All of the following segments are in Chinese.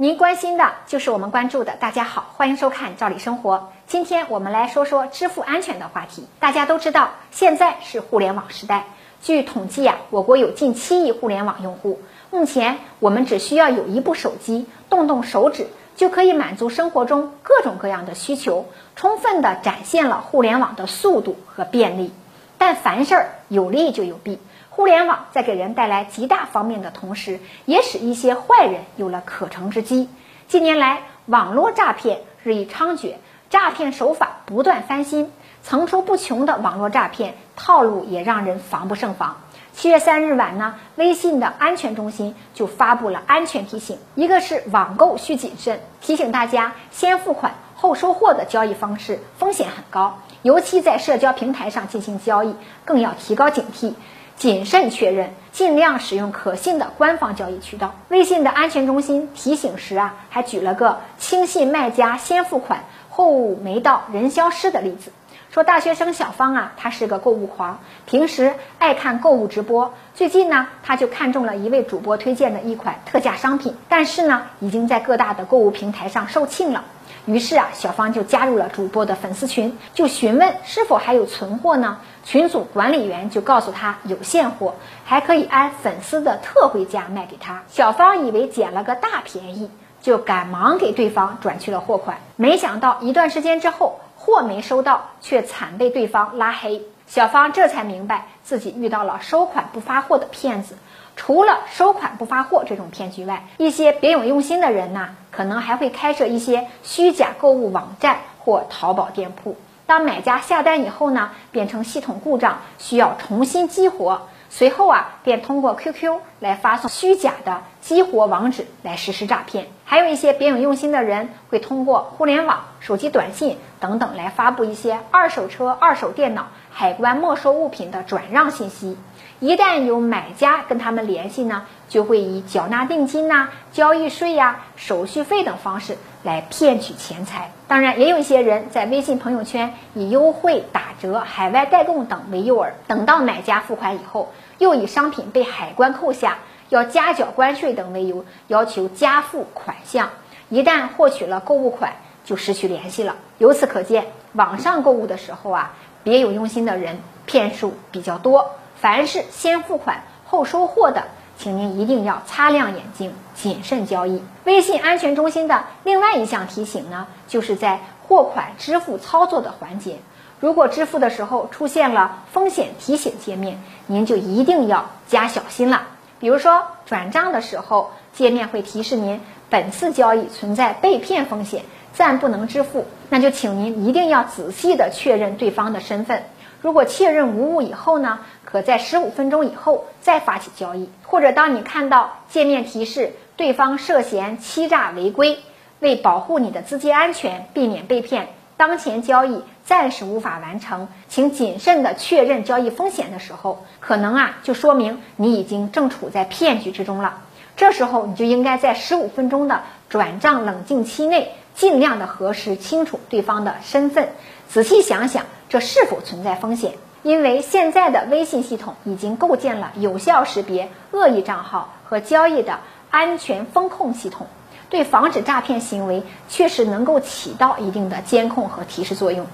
您关心的就是我们关注的。大家好，欢迎收看《赵理生活》。今天我们来说说支付安全的话题。大家都知道，现在是互联网时代。据统计呀，我国有近七亿互联网用户。目前，我们只需要有一部手机，动动手指就可以满足生活中各种各样的需求，充分的展现了互联网的速度和便利。但凡事有利就有弊。互联网在给人带来极大方便的同时，也使一些坏人有了可乘之机。近年来，网络诈骗日益猖獗，诈骗手法不断翻新，层出不穷的网络诈骗套路也让人防不胜防。七月三日晚呢，微信的安全中心就发布了安全提醒：一个是网购需谨慎，提醒大家先付款后收货的交易方式风险很高，尤其在社交平台上进行交易，更要提高警惕。谨慎确认，尽量使用可信的官方交易渠道。微信的安全中心提醒时啊，还举了个轻信卖家先付款货物没到人消失的例子。说大学生小芳啊，她是个购物狂，平时爱看购物直播。最近呢，她就看中了一位主播推荐的一款特价商品，但是呢，已经在各大的购物平台上售罄了。于是啊，小芳就加入了主播的粉丝群，就询问是否还有存货呢？群组管理员就告诉她有现货，还可以按粉丝的特惠价卖给她。小芳以为捡了个大便宜，就赶忙给对方转去了货款。没想到一段时间之后，货没收到，却惨被对方拉黑。小芳这才明白自己遇到了收款不发货的骗子。除了收款不发货这种骗局外，一些别有用心的人呢，可能还会开设一些虚假购物网站或淘宝店铺。当买家下单以后呢，变成系统故障，需要重新激活，随后啊，便通过 QQ 来发送虚假的激活网址来实施诈骗。还有一些别有用心的人会通过互联网、手机短信等等来发布一些二手车、二手电脑、海关没收物品的转让信息。一旦有买家跟他们联系呢，就会以缴纳定金呐、交易税呀、手续费等方式来骗取钱财。当然，也有一些人在微信朋友圈以优惠、打折、海外代购等为诱饵，等到买家付款以后，又以商品被海关扣下、要加缴关税等为由，要求加付款项。一旦获取了购物款，就失去联系了。由此可见，网上购物的时候啊，别有用心的人骗术比较多。凡是先付款后收货的，请您一定要擦亮眼睛，谨慎交易。微信安全中心的另外一项提醒呢，就是在货款支付操作的环节，如果支付的时候出现了风险提醒界面，您就一定要加小心了。比如说转账的时候，界面会提示您本次交易存在被骗风险，暂不能支付，那就请您一定要仔细的确认对方的身份。如果确认无误以后呢，可在十五分钟以后再发起交易，或者当你看到界面提示对方涉嫌欺诈违规，为保护你的资金安全，避免被骗，当前交易暂时无法完成，请谨慎的确认交易风险的时候，可能啊就说明你已经正处在骗局之中了。这时候你就应该在十五分钟的转账冷静期内，尽量的核实清楚对方的身份，仔细想想。这是否存在风险？因为现在的微信系统已经构建了有效识别恶意账号和交易的安全风控系统，对防止诈骗行为确实能够起到一定的监控和提示作用。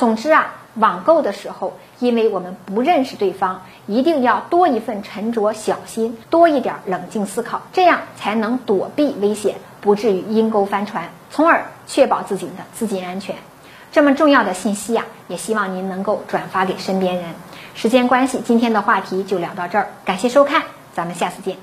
总之啊，网购的时候，因为我们不认识对方，一定要多一份沉着小心，多一点冷静思考，这样才能躲避危险，不至于阴沟翻船，从而确保自己的资金安全。这么重要的信息呀，也希望您能够转发给身边人。时间关系，今天的话题就聊到这儿，感谢收看，咱们下次见。